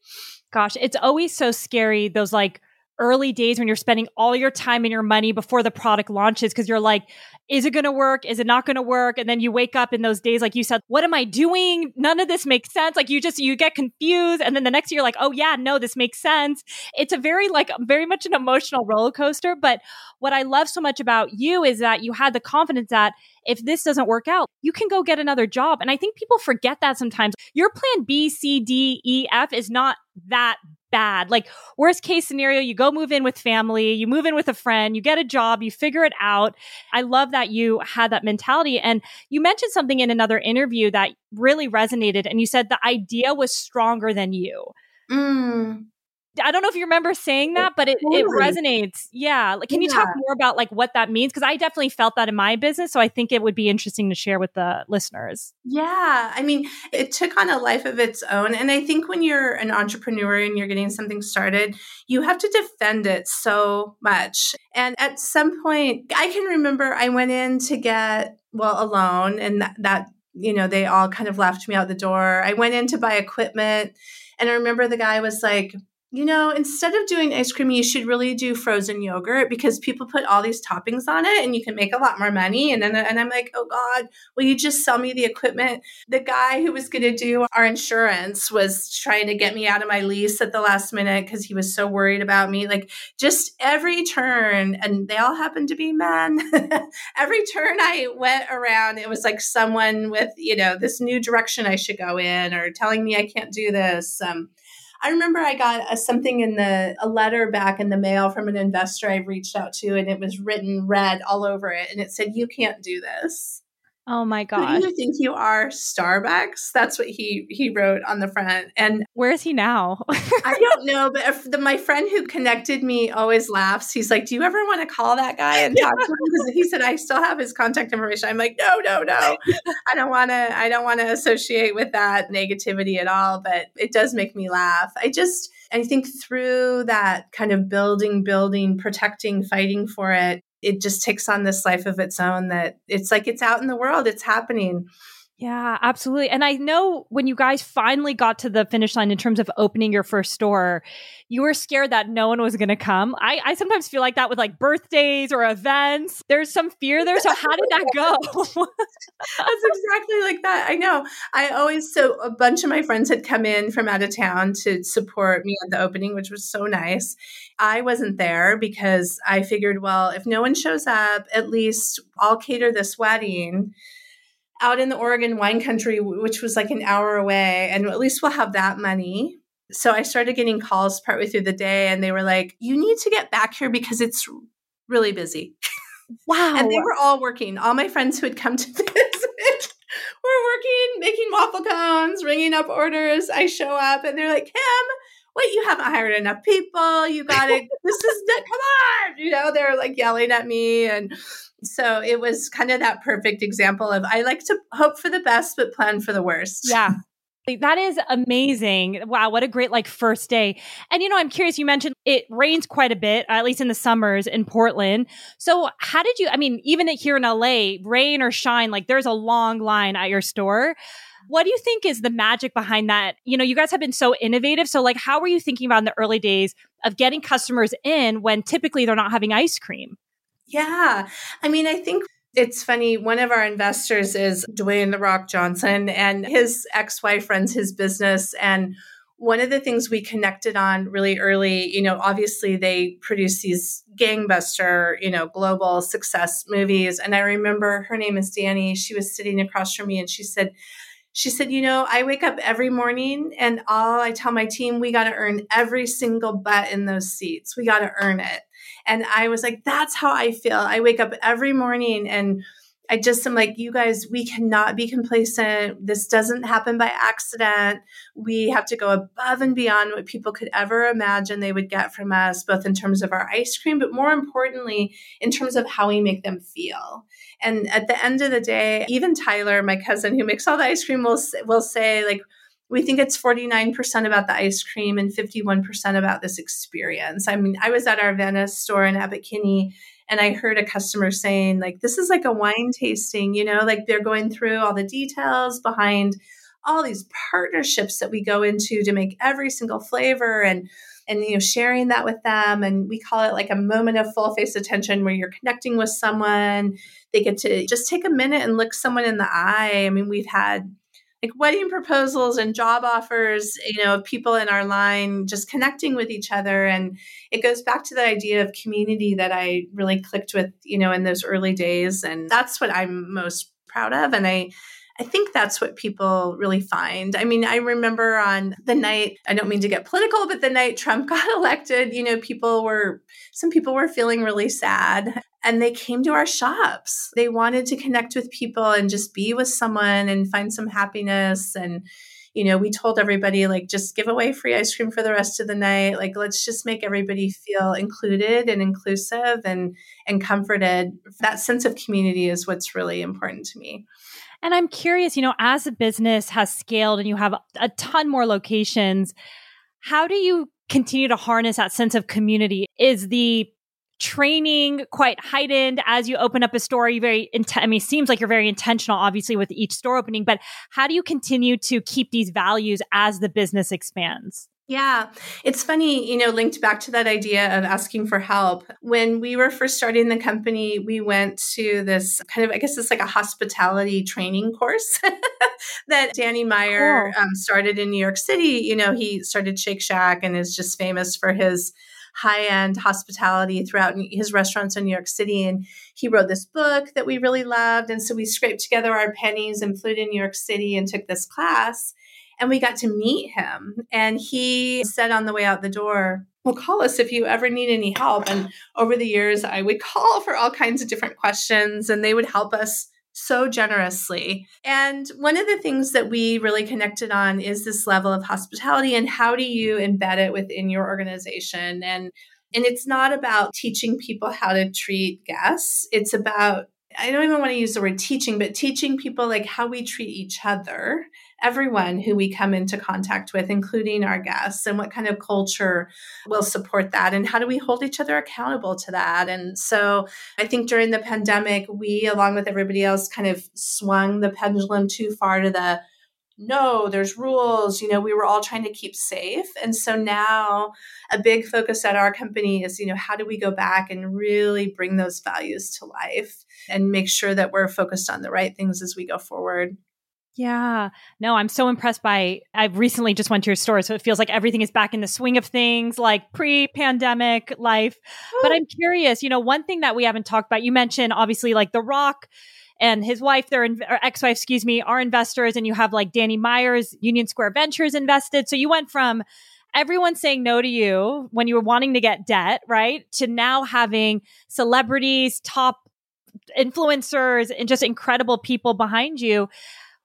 Gosh, it's always so scary. Those like early days when you're spending all your time and your money before the product launches because you're like, is it going to work? Is it not going to work? And then you wake up in those days, like you said, what am I doing? None of this makes sense. Like you just, you get confused. And then the next year, you're like, oh yeah, no, this makes sense. It's a very, like, very much an emotional roller coaster. But what I love so much about you is that you had the confidence that if this doesn't work out, you can go get another job. And I think people forget that sometimes. Your plan B, C, D, E, F is not that bad. Like, worst case scenario, you go move in with family, you move in with a friend, you get a job, you figure it out. I love that you had that mentality. And you mentioned something in another interview that really resonated. And you said the idea was stronger than you. Mm. I don't know if you remember saying that, but it, totally. it resonates. Yeah. Like, can yeah. you talk more about like what that means? Because I definitely felt that in my business. So I think it would be interesting to share with the listeners. Yeah. I mean, it took on a life of its own. And I think when you're an entrepreneur and you're getting something started, you have to defend it so much. And at some point, I can remember I went in to get, well, a loan and that, that you know, they all kind of left me out the door. I went in to buy equipment. And I remember the guy was like, you know, instead of doing ice cream, you should really do frozen yogurt because people put all these toppings on it and you can make a lot more money. And then, and I'm like, oh God, will you just sell me the equipment? The guy who was going to do our insurance was trying to get me out of my lease at the last minute because he was so worried about me. Like just every turn, and they all happened to be men. every turn I went around, it was like someone with, you know, this new direction I should go in or telling me I can't do this. Um, I remember I got a, something in the a letter back in the mail from an investor I reached out to, and it was written red all over it, and it said, "You can't do this." Oh my god! Who do you think you are, Starbucks? That's what he he wrote on the front. And where is he now? I don't know, but the, my friend who connected me always laughs. He's like, "Do you ever want to call that guy and talk to him?" Because he said I still have his contact information. I'm like, "No, no, no. I don't want to I don't want to associate with that negativity at all, but it does make me laugh. I just I think through that kind of building, building, protecting, fighting for it, it just takes on this life of its own that it's like it's out in the world, it's happening. Yeah, absolutely. And I know when you guys finally got to the finish line in terms of opening your first store, you were scared that no one was going to come. I, I sometimes feel like that with like birthdays or events. There's some fear there. So, how did that go? That's exactly like that. I know. I always, so a bunch of my friends had come in from out of town to support me at the opening, which was so nice. I wasn't there because I figured, well, if no one shows up, at least I'll cater this wedding out in the Oregon wine country, which was like an hour away, and at least we'll have that money. So I started getting calls partway through the day, and they were like, You need to get back here because it's really busy. Wow. and they were all working. All my friends who had come to visit were working, making waffle cones, ringing up orders. I show up, and they're like, Kim, wait, you haven't hired enough people. You got it. this is come on. You know, they're like yelling at me. And so it was kind of that perfect example of I like to hope for the best, but plan for the worst. Yeah. That is amazing. Wow, what a great like first day. And you know, I'm curious, you mentioned it rains quite a bit, at least in the summers in Portland. So, how did you I mean, even here in LA, rain or shine, like there's a long line at your store. What do you think is the magic behind that? You know, you guys have been so innovative. So, like, how were you thinking about in the early days of getting customers in when typically they're not having ice cream? Yeah. I mean, I think it's funny. One of our investors is Dwayne The Rock Johnson, and his ex wife runs his business. And one of the things we connected on really early, you know, obviously they produce these gangbuster, you know, global success movies. And I remember her name is Dany. She was sitting across from me and she said, she said, You know, I wake up every morning and all I tell my team, we got to earn every single butt in those seats. We got to earn it. And I was like, That's how I feel. I wake up every morning and I just am like, you guys, we cannot be complacent. This doesn't happen by accident. We have to go above and beyond what people could ever imagine they would get from us, both in terms of our ice cream, but more importantly, in terms of how we make them feel. And at the end of the day, even Tyler, my cousin who makes all the ice cream, will, will say, like, we think it's 49% about the ice cream and 51% about this experience. I mean, I was at our Venice store in Abbot and I heard a customer saying, like, this is like a wine tasting, you know, like they're going through all the details behind all these partnerships that we go into to make every single flavor and and you know sharing that with them. And we call it like a moment of full face attention where you're connecting with someone. They get to just take a minute and look someone in the eye. I mean we've had like wedding proposals and job offers, you know, of people in our line just connecting with each other. And it goes back to the idea of community that I really clicked with, you know, in those early days. And that's what I'm most proud of. And I, I think that's what people really find. I mean, I remember on the night, I don't mean to get political, but the night Trump got elected, you know, people were, some people were feeling really sad and they came to our shops. They wanted to connect with people and just be with someone and find some happiness. And, you know, we told everybody, like, just give away free ice cream for the rest of the night. Like, let's just make everybody feel included and inclusive and, and comforted. That sense of community is what's really important to me. And I'm curious, you know, as a business has scaled and you have a ton more locations, how do you continue to harness that sense of community? Is the training quite heightened as you open up a store? You very, int- I mean, seems like you're very intentional, obviously, with each store opening, but how do you continue to keep these values as the business expands? Yeah, it's funny, you know, linked back to that idea of asking for help. When we were first starting the company, we went to this kind of, I guess it's like a hospitality training course that Danny Meyer cool. um, started in New York City. You know, he started Shake Shack and is just famous for his high end hospitality throughout his restaurants in New York City. And he wrote this book that we really loved. And so we scraped together our pennies and flew to New York City and took this class and we got to meet him. And he said on the way out the door, well, call us if you ever need any help. And over the years, I would call for all kinds of different questions, and they would help us so generously. And one of the things that we really connected on is this level of hospitality and how do you embed it within your organization and and it's not about teaching people how to treat guests. It's about I don't even want to use the word teaching, but teaching people like how we treat each other, everyone who we come into contact with, including our guests, and what kind of culture will support that, and how do we hold each other accountable to that. And so I think during the pandemic, we, along with everybody else, kind of swung the pendulum too far to the no, there's rules. You know, we were all trying to keep safe. And so now a big focus at our company is, you know, how do we go back and really bring those values to life and make sure that we're focused on the right things as we go forward? Yeah. No, I'm so impressed by I've recently just went to your store so it feels like everything is back in the swing of things like pre-pandemic life. But oh. I'm curious, you know, one thing that we haven't talked about, you mentioned obviously like The Rock and his wife, their ex-wife, excuse me, are investors, and you have like Danny Meyer's, Union Square Ventures invested. So you went from everyone saying no to you when you were wanting to get debt, right, to now having celebrities, top influencers, and just incredible people behind you.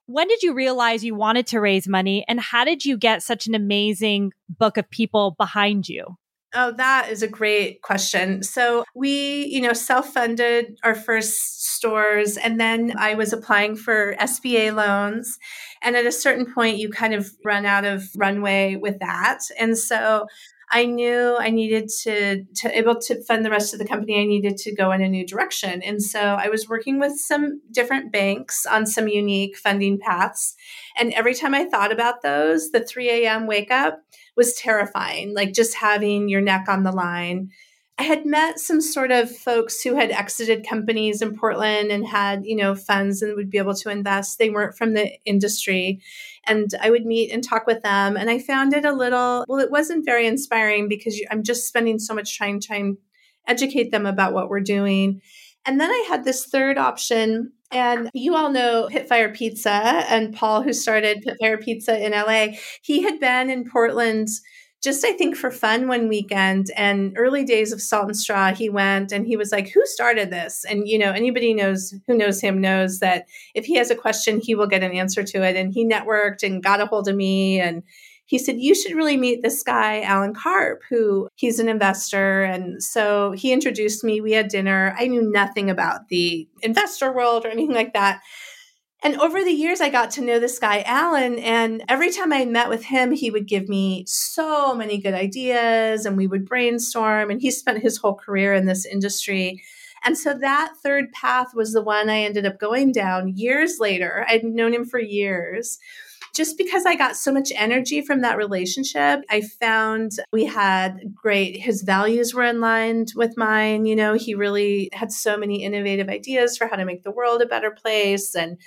When did you realize you wanted to raise money, and how did you get such an amazing book of people behind you? Oh, that is a great question. So we, you know, self-funded our first stores and then I was applying for SBA loans. And at a certain point you kind of run out of runway with that. And so I knew I needed to to able to fund the rest of the company. I needed to go in a new direction, and so I was working with some different banks on some unique funding paths. And every time I thought about those, the 3 a.m. wake up was terrifying. Like just having your neck on the line. I had met some sort of folks who had exited companies in Portland and had, you know, funds and would be able to invest. They weren't from the industry. And I would meet and talk with them. And I found it a little, well, it wasn't very inspiring because I'm just spending so much time trying to educate them about what we're doing. And then I had this third option. And you all know Pitfire Pizza and Paul, who started Pitfire Pizza in LA. He had been in Portland just I think for fun one weekend and early days of Salt and Straw, he went and he was like, Who started this? And you know, anybody knows who knows him knows that if he has a question, he will get an answer to it. And he networked and got a hold of me and he said, You should really meet this guy, Alan Karp, who he's an investor. And so he introduced me. We had dinner. I knew nothing about the investor world or anything like that. And over the years, I got to know this guy, Alan. And every time I met with him, he would give me so many good ideas and we would brainstorm. And he spent his whole career in this industry. And so that third path was the one I ended up going down years later. I'd known him for years. Just because I got so much energy from that relationship, I found we had great, his values were in line with mine. You know, he really had so many innovative ideas for how to make the world a better place. And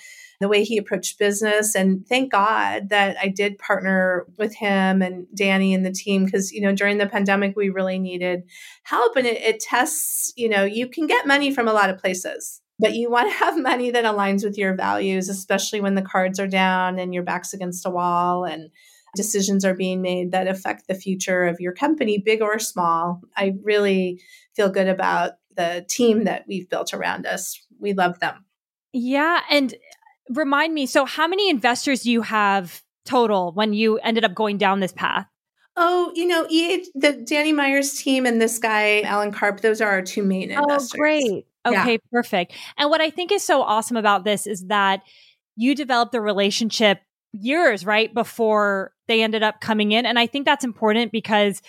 the way he approached business. And thank God that I did partner with him and Danny and the team because, you know, during the pandemic, we really needed help. And it, it tests, you know, you can get money from a lot of places but you want to have money that aligns with your values, especially when the cards are down and your back's against a wall and decisions are being made that affect the future of your company, big or small. I really feel good about the team that we've built around us. We love them. Yeah. And remind me so how many investors do you have total when you ended up going down this path Oh, you know, the Danny Meyer's team and this guy, Alan Karp, those are our two main oh, investors. Oh, great. Okay, yeah. perfect. And what I think is so awesome about this is that you developed a relationship years, right, before they ended up coming in. And I think that's important because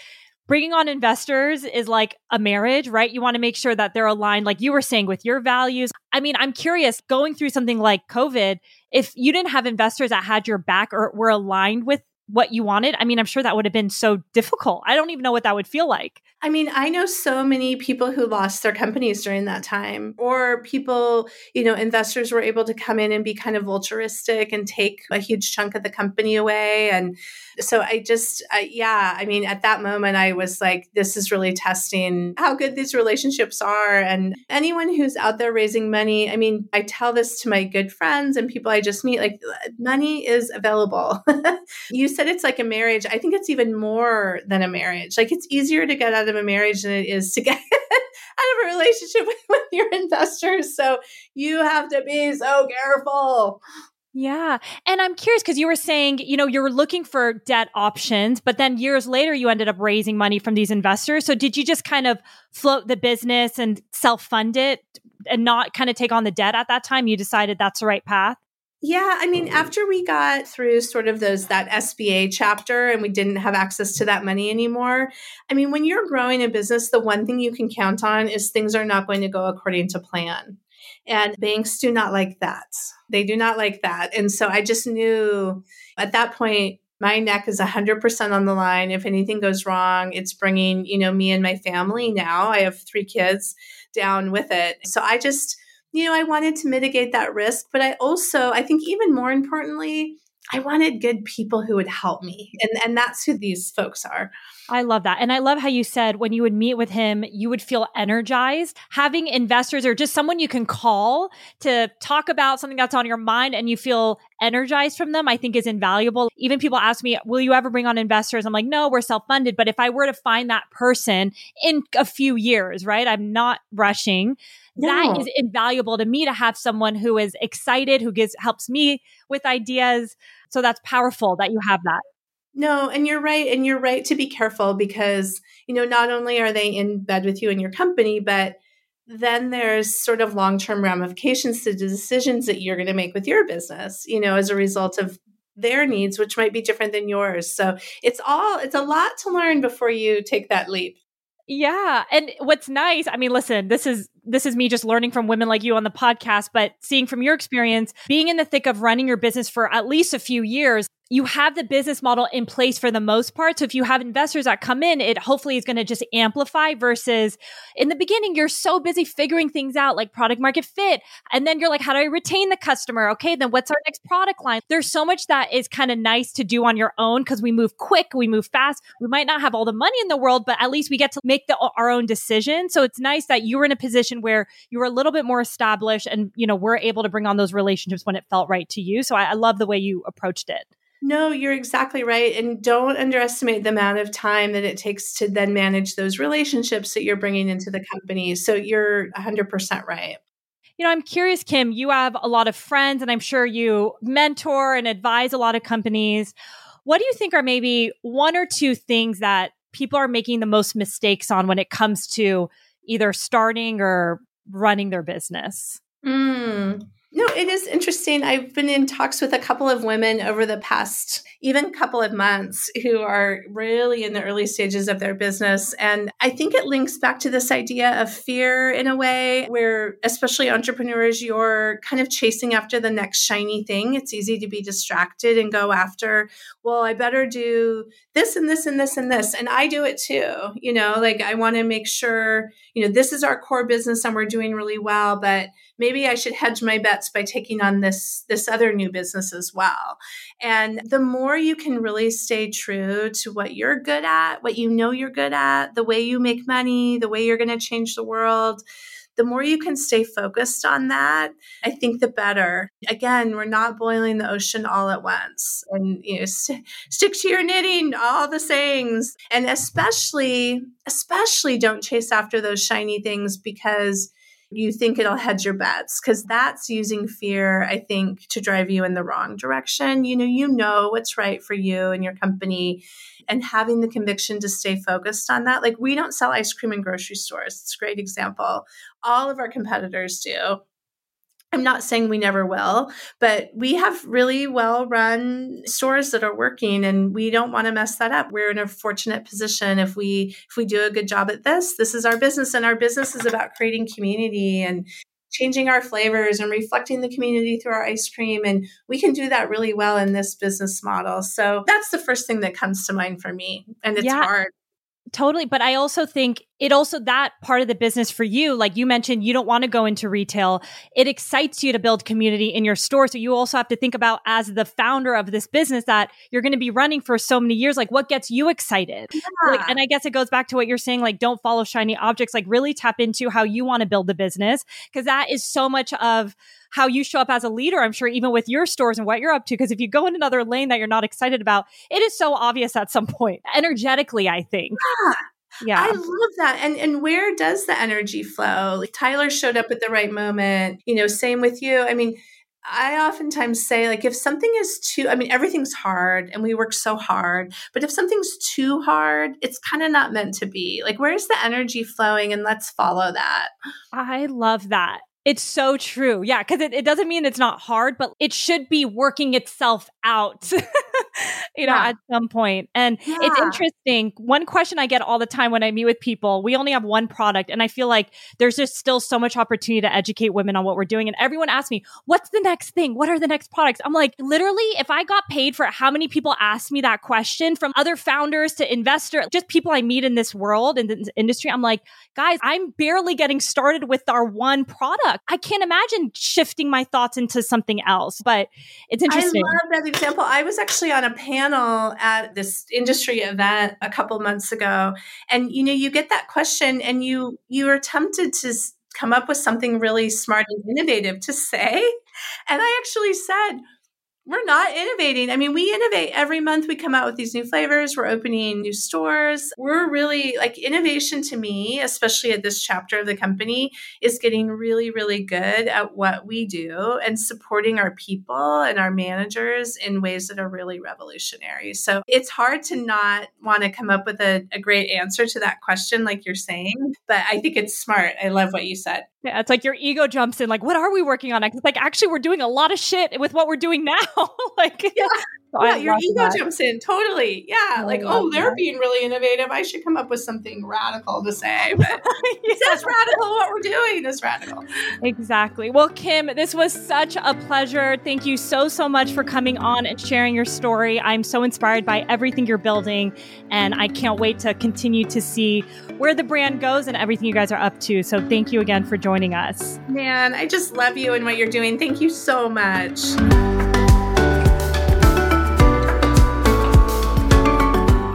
bringing on investors is like a marriage, right? You want to make sure that they're aligned, like you were saying, with your values. I mean, I'm curious going through something like COVID, if you didn't have investors that had your back or were aligned with what you wanted, I mean, I'm sure that would have been so difficult. I don't even know what that would feel like. I mean, I know so many people who lost their companies during that time, or people, you know, investors were able to come in and be kind of vulturistic and take a huge chunk of the company away. And so I just, yeah, I mean, at that moment, I was like, this is really testing how good these relationships are. And anyone who's out there raising money, I mean, I tell this to my good friends and people I just meet like, money is available. you said it's like a marriage. I think it's even more than a marriage. Like, it's easier to get out of a marriage than it is to get out of a relationship with your investors. So you have to be so careful. Yeah. And I'm curious because you were saying, you know, you were looking for debt options, but then years later you ended up raising money from these investors. So did you just kind of float the business and self fund it and not kind of take on the debt at that time? You decided that's the right path? Yeah, I mean, after we got through sort of those that SBA chapter and we didn't have access to that money anymore, I mean, when you're growing a business, the one thing you can count on is things are not going to go according to plan. And banks do not like that. They do not like that. And so I just knew at that point my neck is 100% on the line. If anything goes wrong, it's bringing, you know, me and my family now. I have 3 kids down with it. So I just you know, I wanted to mitigate that risk, but I also, I think even more importantly, I wanted good people who would help me. And and that's who these folks are. I love that. And I love how you said when you would meet with him, you would feel energized. Having investors or just someone you can call to talk about something that's on your mind and you feel energized from them, I think is invaluable. Even people ask me, will you ever bring on investors? I'm like, no, we're self funded. But if I were to find that person in a few years, right? I'm not rushing no. that is invaluable to me to have someone who is excited, who gives helps me with ideas. So that's powerful that you have that. No, and you're right. And you're right to be careful because, you know, not only are they in bed with you and your company, but then there's sort of long term ramifications to the decisions that you're going to make with your business, you know, as a result of their needs, which might be different than yours. So it's all, it's a lot to learn before you take that leap. Yeah. And what's nice, I mean, listen, this is this is me just learning from women like you on the podcast, but seeing from your experience, being in the thick of running your business for at least a few years, you have the business model in place for the most part. So if you have investors that come in, it hopefully is going to just amplify versus in the beginning, you're so busy figuring things out like product market fit. And then you're like, how do I retain the customer? Okay. Then what's our next product line? There's so much that is kind of nice to do on your own because we move quick, we move fast. We might not have all the money in the world, but at least we get to make the, our own decision. So it's nice that you were in a position where you were a little bit more established and, you know, we're able to bring on those relationships when it felt right to you. So I, I love the way you approached it. No, you're exactly right. And don't underestimate the amount of time that it takes to then manage those relationships that you're bringing into the company. So you're 100% right. You know, I'm curious, Kim, you have a lot of friends and I'm sure you mentor and advise a lot of companies. What do you think are maybe one or two things that people are making the most mistakes on when it comes to either starting or running their business? Mm. No, it is interesting. I've been in talks with a couple of women over the past even couple of months who are really in the early stages of their business. And I think it links back to this idea of fear in a way where, especially entrepreneurs, you're kind of chasing after the next shiny thing. It's easy to be distracted and go after, well, I better do this and this and this and this. And I do it too. You know, like I want to make sure, you know, this is our core business and we're doing really well, but maybe I should hedge my bets by taking on this this other new business as well. And the more you can really stay true to what you're good at, what you know you're good at, the way you make money, the way you're going to change the world, the more you can stay focused on that, I think the better. Again, we're not boiling the ocean all at once. And you know, st- stick to your knitting, all the sayings. And especially, especially don't chase after those shiny things because you think it'll hedge your bets because that's using fear i think to drive you in the wrong direction. You know you know what's right for you and your company and having the conviction to stay focused on that. Like we don't sell ice cream in grocery stores. It's a great example. All of our competitors do I'm not saying we never will, but we have really well run stores that are working and we don't want to mess that up. We're in a fortunate position if we if we do a good job at this. This is our business and our business is about creating community and changing our flavors and reflecting the community through our ice cream and we can do that really well in this business model. So that's the first thing that comes to mind for me and it's yeah. hard. Totally. But I also think it also that part of the business for you, like you mentioned, you don't want to go into retail. It excites you to build community in your store. So you also have to think about as the founder of this business that you're going to be running for so many years, like what gets you excited? Yeah. Like, and I guess it goes back to what you're saying, like don't follow shiny objects, like really tap into how you want to build the business. Cause that is so much of how you show up as a leader, I'm sure, even with your stores and what you're up to. Because if you go in another lane that you're not excited about, it is so obvious at some point, energetically, I think. Yeah. Yeah. I love that. And and where does the energy flow? Like Tyler showed up at the right moment. You know, same with you. I mean, I oftentimes say, like, if something is too, I mean, everything's hard and we work so hard, but if something's too hard, it's kind of not meant to be. Like, where's the energy flowing? And let's follow that. I love that. It's so true. Yeah. Cause it, it doesn't mean it's not hard, but it should be working itself out, you know, yeah. at some point. And yeah. it's interesting. One question I get all the time when I meet with people, we only have one product. And I feel like there's just still so much opportunity to educate women on what we're doing. And everyone asks me, what's the next thing? What are the next products? I'm like, literally, if I got paid for how many people ask me that question from other founders to investor, just people I meet in this world, in this industry, I'm like, guys, I'm barely getting started with our one product. I can't imagine shifting my thoughts into something else, but it's interesting. I love that example. I was actually on a panel at this industry event a couple months ago, and you know, you get that question, and you you are tempted to come up with something really smart and innovative to say, and I actually said we're not innovating. I mean, we innovate every month. We come out with these new flavors. We're opening new stores. We're really like innovation to me, especially at this chapter of the company, is getting really, really good at what we do and supporting our people and our managers in ways that are really revolutionary. So it's hard to not want to come up with a, a great answer to that question, like you're saying, but I think it's smart. I love what you said. Yeah, it's like your ego jumps in, like, what are we working on? It's like, actually, we're doing a lot of shit with what we're doing now. like, yeah. Yeah, your ego that. jumps in totally. Yeah, I like oh, they're being really innovative. I should come up with something radical to say. But yeah. that's radical. What we're doing is radical. Exactly. Well, Kim, this was such a pleasure. Thank you so so much for coming on and sharing your story. I'm so inspired by everything you're building, and I can't wait to continue to see where the brand goes and everything you guys are up to. So thank you again for joining us. Man, I just love you and what you're doing. Thank you so much.